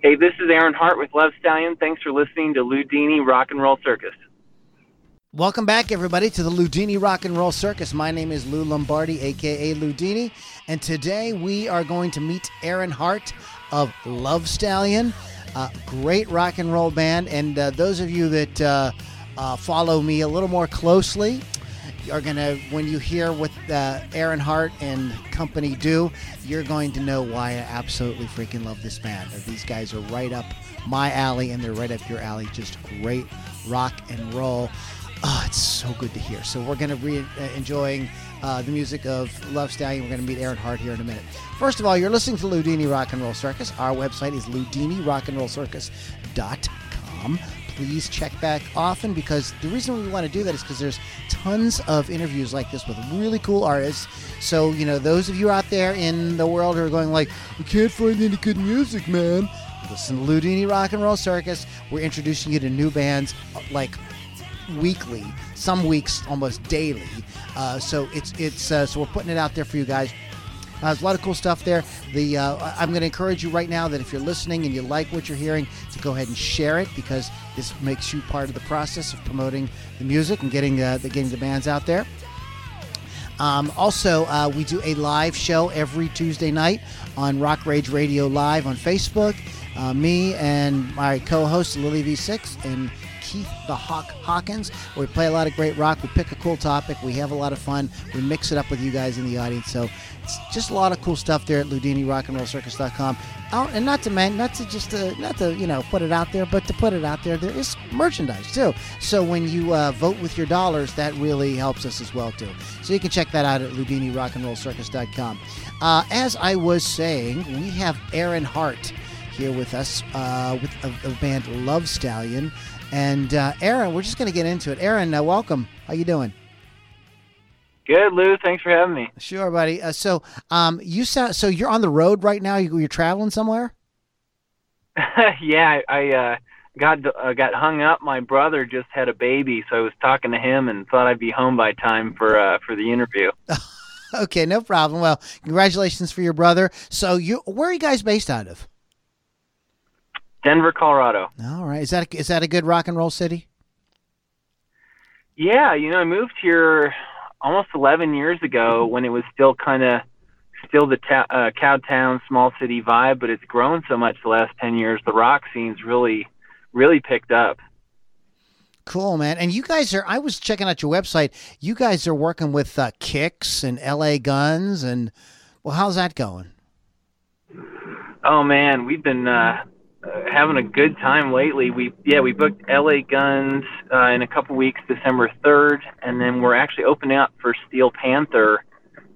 Hey, this is Aaron Hart with Love Stallion. Thanks for listening to Loudini Rock and Roll Circus. Welcome back, everybody, to the Loudini Rock and Roll Circus. My name is Lou Lombardi, aka Loudini, and today we are going to meet Aaron Hart of Love Stallion, a great rock and roll band. And uh, those of you that uh, uh, follow me a little more closely are going to, when you hear what uh, Aaron Hart and company do, you're going to know why I absolutely freaking love this band. These guys are right up my alley, and they're right up your alley. Just great rock and roll. Oh, it's so good to hear. So we're going to be uh, enjoying uh, the music of Love Stallion. We're going to meet Aaron Hart here in a minute. First of all, you're listening to Loudini Rock and Roll Circus. Our website is loudinirockandrollcircus.com. Please check back often because the reason we want to do that is because there's tons of interviews like this with really cool artists. So, you know, those of you out there in the world who are going like, we can't find any good music, man. Listen to Loudini Rock and Roll Circus. We're introducing you to new bands like weekly, some weeks almost daily. Uh, so it's it's uh, so we're putting it out there for you guys. Uh, there's a lot of cool stuff there. The uh, I'm going to encourage you right now that if you're listening and you like what you're hearing, to go ahead and share it because this makes you part of the process of promoting the music and getting uh, the getting the bands out there. Um, also, uh, we do a live show every Tuesday night on Rock Rage Radio Live on Facebook. Uh, me and my co-host Lily V6 and Keith the Hawk Hawkins. We play a lot of great rock. We pick a cool topic. We have a lot of fun. We mix it up with you guys in the audience. So it's just a lot of cool stuff there at LoudiniRockandRollCircus.com. Oh, and not to man, not to just uh, not to you know put it out there, but to put it out there, there is merchandise too. So when you uh, vote with your dollars, that really helps us as well too. So you can check that out at LoudiniRockandRollCircus.com. Uh, as I was saying, we have Aaron Hart here with us uh, with a, a band Love Stallion. And uh, Aaron, we're just going to get into it. Aaron, uh, welcome. How you doing? Good, Lou. Thanks for having me. Sure, buddy. Uh, so, um, you sound so you're on the road right now. You, are traveling somewhere? yeah, I, I uh, got uh, got hung up. My brother just had a baby, so I was talking to him and thought I'd be home by time for uh, for the interview. okay, no problem. Well, congratulations for your brother. So, you where are you guys based out of? Denver, Colorado. All right. Is that a, is that a good rock and roll city? Yeah, you know, I moved here almost 11 years ago when it was still kind of still the ta- uh, Cowtown small city vibe, but it's grown so much the last 10 years. The rock scene's really really picked up. Cool, man. And you guys are I was checking out your website. You guys are working with uh, Kix and LA Guns and well, how's that going? Oh man, we've been uh uh, having a good time lately. We yeah we booked LA Guns uh, in a couple weeks, December third, and then we're actually opening up for Steel Panther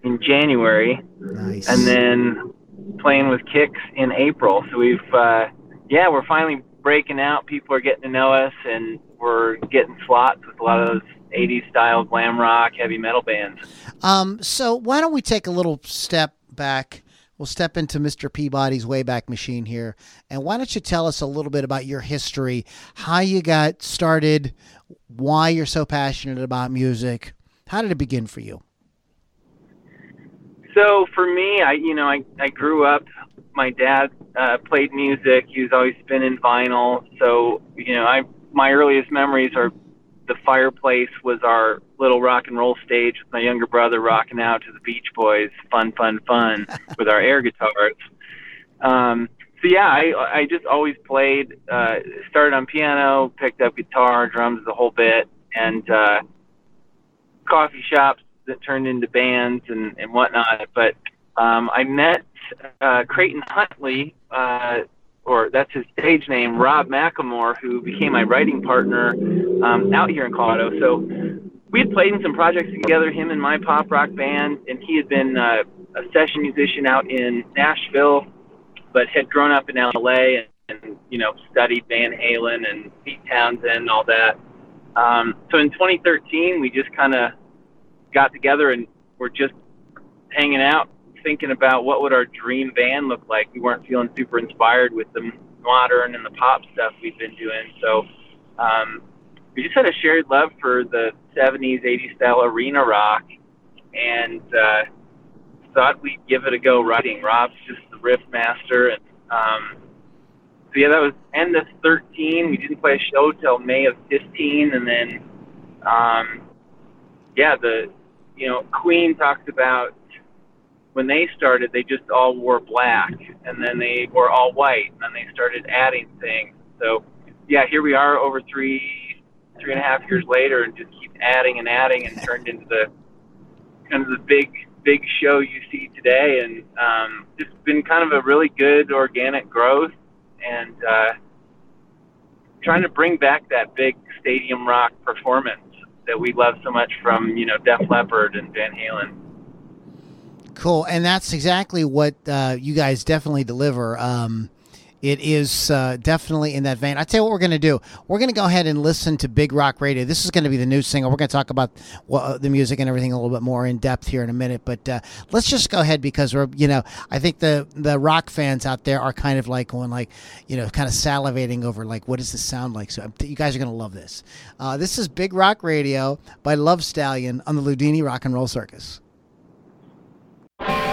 in January, nice. and then playing with Kix in April. So we've uh, yeah we're finally breaking out. People are getting to know us, and we're getting slots with a lot of those 80s style glam rock, heavy metal bands. Um, so why don't we take a little step back? We'll step into Mr. Peabody's Wayback Machine here. And why don't you tell us a little bit about your history, how you got started, why you're so passionate about music? How did it begin for you? So for me, I you know I I grew up. My dad uh, played music. He was always spinning vinyl. So you know I my earliest memories are the fireplace was our little rock and roll stage with my younger brother rocking out to the Beach Boys, fun, fun, fun, with our air guitars. Um, so yeah, I I just always played. Uh, started on piano, picked up guitar, drums, the whole bit, and uh, coffee shops that turned into bands and and whatnot. But um, I met uh, Creighton Huntley. Uh, or that's his stage name, Rob McElmore, who became my writing partner um, out here in Colorado. So we had played in some projects together, him and my pop rock band, and he had been uh, a session musician out in Nashville, but had grown up in LA and, and you know studied Van Halen and Pete Townshend and all that. Um, so in 2013, we just kind of got together and were just hanging out thinking about what would our dream band look like. We weren't feeling super inspired with the modern and the pop stuff we've been doing. So um, we just had a shared love for the 70s, 80s style arena rock, and uh, thought we'd give it a go writing. Rob's just the riff master, and um, so yeah, that was end of 13. We didn't play a show till May of 15, and then um, yeah, the you know Queen talks about when they started, they just all wore black, and then they were all white, and then they started adding things. So yeah, here we are over three three and a half years later, and just keep adding and adding, and turned into the kind of the big big show you see today, and um, just been kind of a really good organic growth and uh, trying to bring back that big stadium rock performance that we love so much from you know Def Leppard and Van Halen. Cool, and that's exactly what uh, you guys definitely deliver. Um, it is uh, definitely in that vein. I tell you what, we're going to do. We're going to go ahead and listen to Big Rock Radio. This is going to be the new single. We're going to talk about well, the music and everything a little bit more in depth here in a minute. But uh, let's just go ahead because we're, you know, I think the the rock fans out there are kind of like going like, you know, kind of salivating over like what does this sound like. So you guys are going to love this. Uh, this is Big Rock Radio by Love Stallion on the Loudini Rock and Roll Circus. Thank you.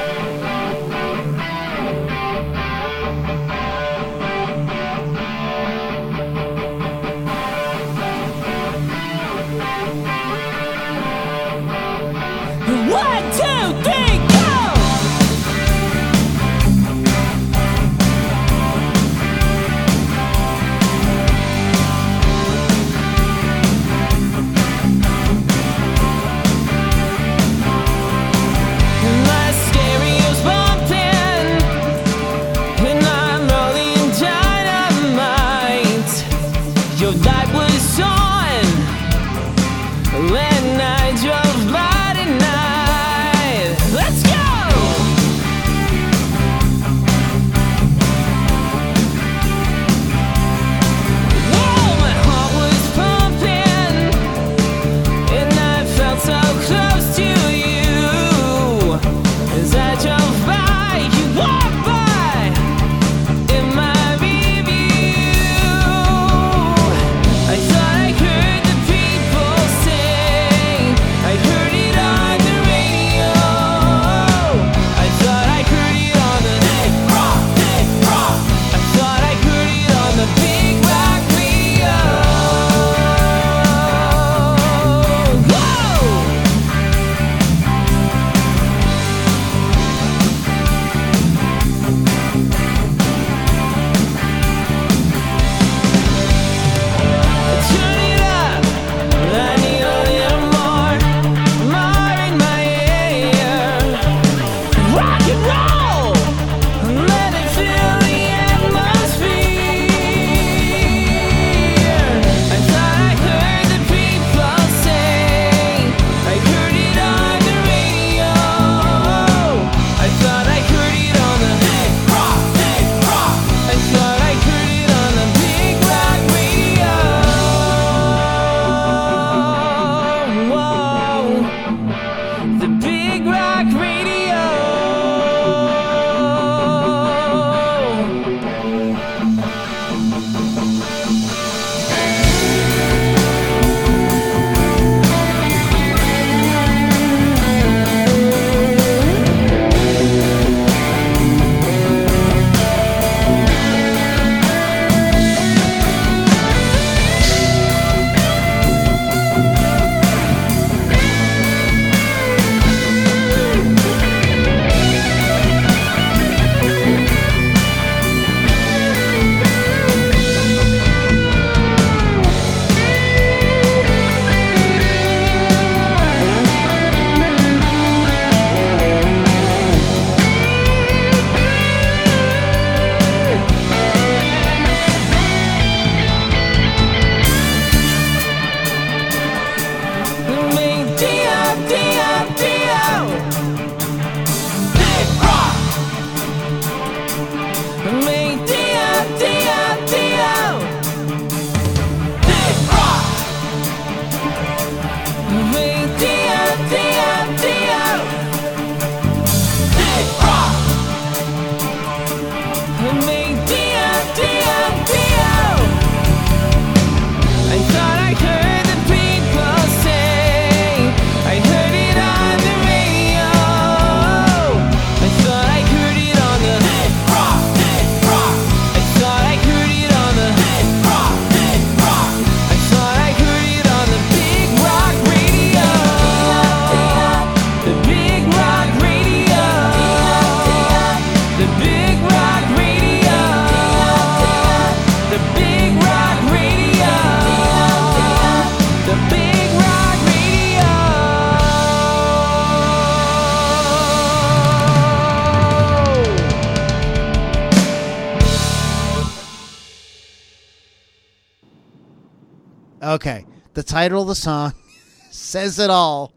Okay, the title of the song says it all,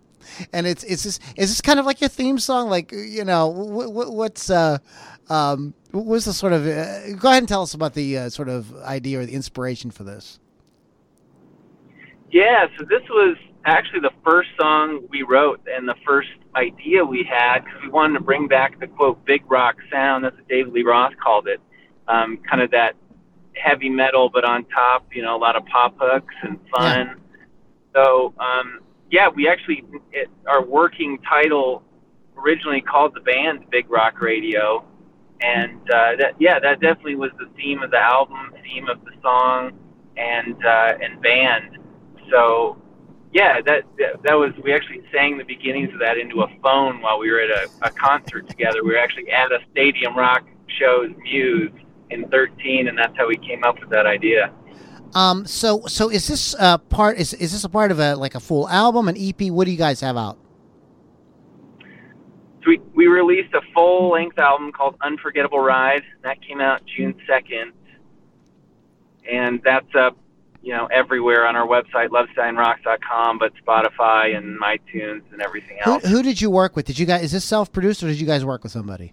and it's it's this is this kind of like your theme song? Like you know what, what's uh um what's the sort of uh, go ahead and tell us about the uh, sort of idea or the inspiration for this. Yeah, so this was actually the first song we wrote and the first idea we had because we wanted to bring back the quote big rock sound. That's what David Lee Roth called it. Um, kind of that heavy metal, but on top, you know, a lot of pop hooks and fun. Yeah. So, um, yeah, we actually, it, our working title originally called the band Big Rock Radio. And uh, that, yeah, that definitely was the theme of the album, theme of the song, and uh, and band. So yeah, that, that that was we actually sang the beginnings of that into a phone while we were at a, a concert together. We were actually at a Stadium Rock show's Muse in 13, and that's how we came up with that idea. Um, so so is this uh, part is is this a part of a like a full album, an EP? What do you guys have out? So we, we released a full length album called Unforgettable Ride. That came out June 2nd. And that's up you know, everywhere on our website, lovesignrocks.com, but Spotify and iTunes and everything else. Who, who did you work with? Did you guys, is this self produced or did you guys work with somebody?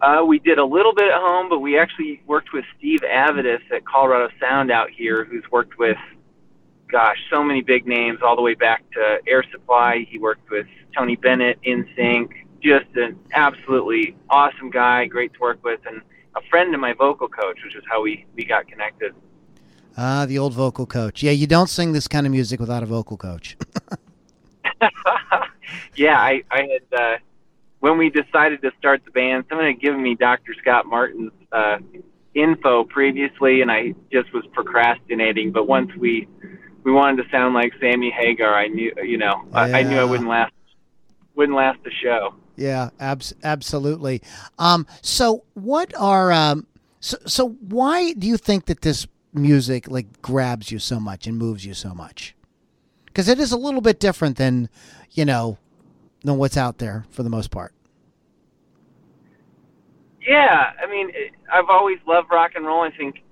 Uh, we did a little bit at home, but we actually worked with Steve Avedis at Colorado Sound out here, who's worked with, gosh, so many big names all the way back to Air Supply. He worked with Tony Bennett, NSYNC, just an absolutely awesome guy, great to work with, and a friend of my vocal coach, which is how we, we got connected. Ah, the old vocal coach. Yeah, you don't sing this kind of music without a vocal coach. yeah, I, I had uh, when we decided to start the band, someone had given me Dr. Scott Martin's uh, info previously, and I just was procrastinating. But once we we wanted to sound like Sammy Hagar, I knew you know yeah. I, I knew I wouldn't last wouldn't last the show. Yeah, abs- absolutely. Um, so what are um, so so why do you think that this music like grabs you so much and moves you so much because it is a little bit different than you know than what's out there for the most part. Yeah i mean i've always loved rock and roll. I think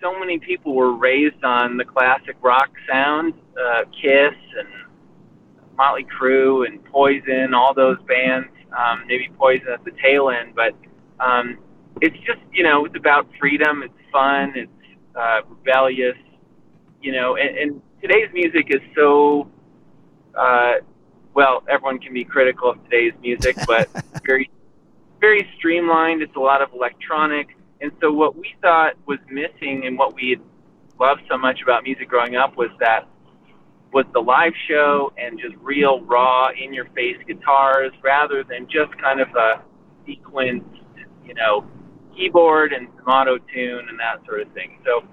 so many people were raised on the classic rock sound uh, kiss and motley crue and poison all those bands um, maybe poison at the tail end but um, it's just you know it's about freedom it's fun it's uh, rebellious, you know, and, and today's music is so, uh, well, everyone can be critical of today's music, but very, very streamlined. It's a lot of electronic. And so what we thought was missing and what we loved so much about music growing up was that was the live show and just real raw in your face guitars rather than just kind of a sequenced, you know, keyboard and some auto tune and that sort of thing. So,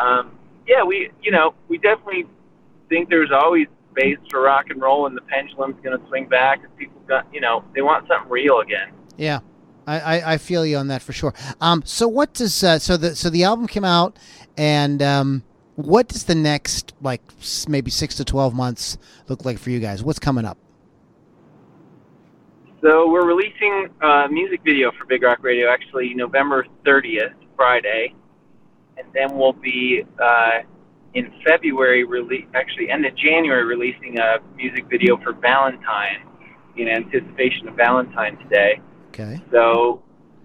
um, yeah, we you know we definitely think there's always space for rock and roll, and the pendulum's going to swing back, and people got you know they want something real again. Yeah. I, I, I feel you on that for sure. Um, so what does uh, so the so the album came out, and um, what does the next like maybe six to twelve months look like for you guys? What's coming up? So we're releasing a music video for Big Rock Radio actually November 30th, Friday, and then we'll be uh, in February, rele- actually end of January, releasing a music video for Valentine in anticipation of Valentine's Day. Okay. So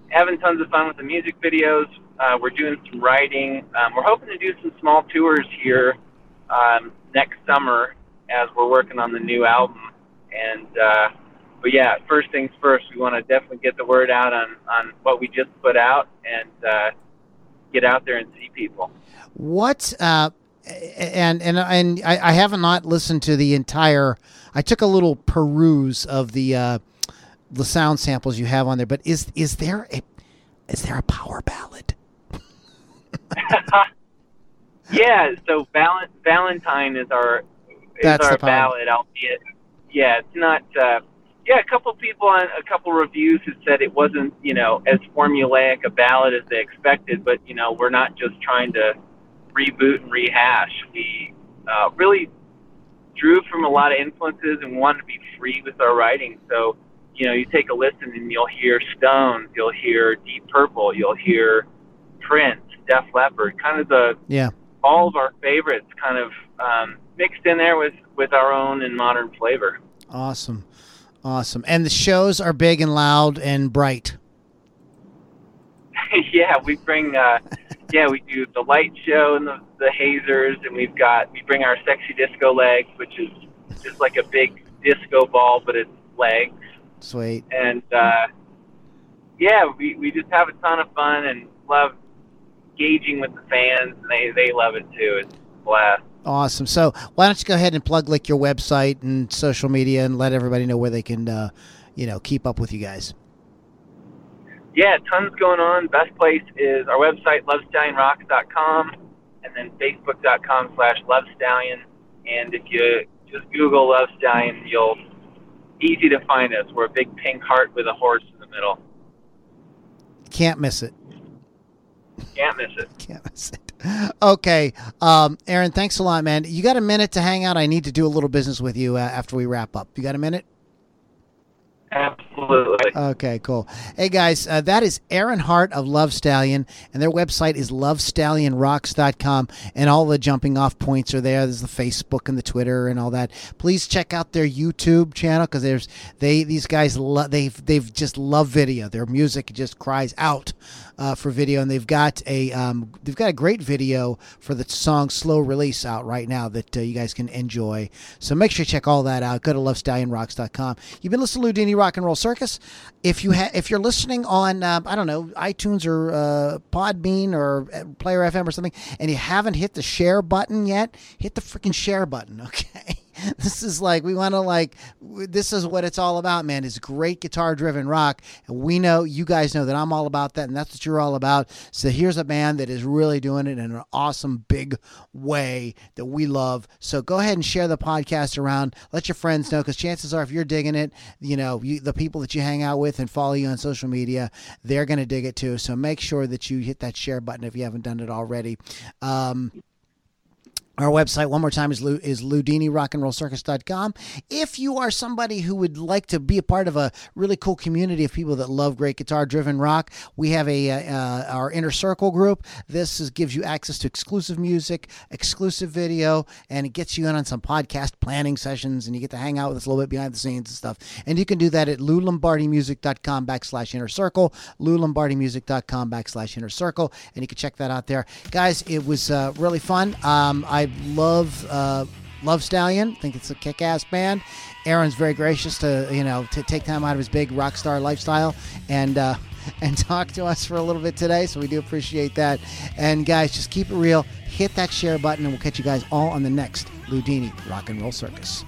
having tons of fun with the music videos. Uh, we're doing some writing. Um, we're hoping to do some small tours here um, next summer as we're working on the new album and. Uh, but yeah, first things first, we want to definitely get the word out on, on what we just put out and uh, get out there and see people. What uh, and and and I, I haven't not listened to the entire. I took a little peruse of the uh, the sound samples you have on there, but is is there a is there a power ballad? yeah, so Val- Valentine is our is That's our ballad, albeit yeah, it's not. Uh, yeah, a couple people on a couple reviews have said it wasn't, you know, as formulaic a ballad as they expected, but you know, we're not just trying to reboot and rehash. We uh, really drew from a lot of influences and wanted to be free with our writing. So, you know, you take a listen and you'll hear Stones, you'll hear Deep Purple, you'll hear Prince, Def Leppard, kind of the yeah all of our favorites kind of um, mixed in there with with our own and modern flavor. Awesome, awesome. And the shows are big and loud and bright. yeah, we bring. Uh, yeah, we do the light show and the, the hazers, and we've got we bring our sexy disco legs, which is just like a big disco ball, but it's legs. Sweet. And uh, yeah, we we just have a ton of fun and love engaging with the fans, and they they love it too. It's a blast. Awesome. So why don't you go ahead and plug like your website and social media and let everybody know where they can, uh, you know, keep up with you guys. Yeah, tons going on. Best place is our website, lovestallionrocks.com, and then facebook.com slash lovestallion. And if you just Google Love Stallion, you'll easy to find us. We're a big pink heart with a horse in the middle. Can't miss it. Can't miss it. Can't miss it. Okay, um, Aaron, thanks a lot, man. You got a minute to hang out? I need to do a little business with you uh, after we wrap up. You got a minute? Absolutely. Okay, cool. Hey guys, uh, that is Aaron Hart of Love Stallion, and their website is lovestallionrocks.com, and all the jumping off points are there. There's the Facebook and the Twitter and all that. Please check out their YouTube channel because there's they these guys lo- they've they've just love video. Their music just cries out uh, for video, and they've got a um, they've got a great video for the song "Slow Release" out right now that uh, you guys can enjoy. So make sure you check all that out. Go to lovestallionrocks.com. You've been listening to Loudini Rock and Roll Circus. If you ha- if you're listening on um, I don't know iTunes or uh, Podbean or uh, Player FM or something, and you haven't hit the share button yet, hit the freaking share button, okay? this is like we want to like this is what it's all about man. Is great guitar driven rock and we know you guys know that i'm all about that and that's what you're all about. So here's a band that is really doing it in an awesome big way that we love. So go ahead and share the podcast around. Let your friends know because chances are if you're digging it you know you, the people that you hang out with and follow you on social media they're going to dig it too. So make sure that you hit that share button if you haven't done it already. Um, our website, one more time, is, Lu, is loudinirockandrollcircus.com. If you are somebody who would like to be a part of a really cool community of people that love great guitar driven rock, we have a uh, our Inner Circle group. This is, gives you access to exclusive music, exclusive video, and it gets you in on some podcast planning sessions, and you get to hang out with us a little bit behind the scenes and stuff. And you can do that at loulombardimusic.com backslash inner circle, loulombardimusic.com backslash inner circle, and you can check that out there. Guys, it was uh, really fun. Um, Love uh, Love Stallion. think it's a kick-ass band. Aaron's very gracious to you know to take time out of his big rock star lifestyle and uh, and talk to us for a little bit today. So we do appreciate that. And guys, just keep it real. Hit that share button, and we'll catch you guys all on the next Loudini Rock and Roll Circus.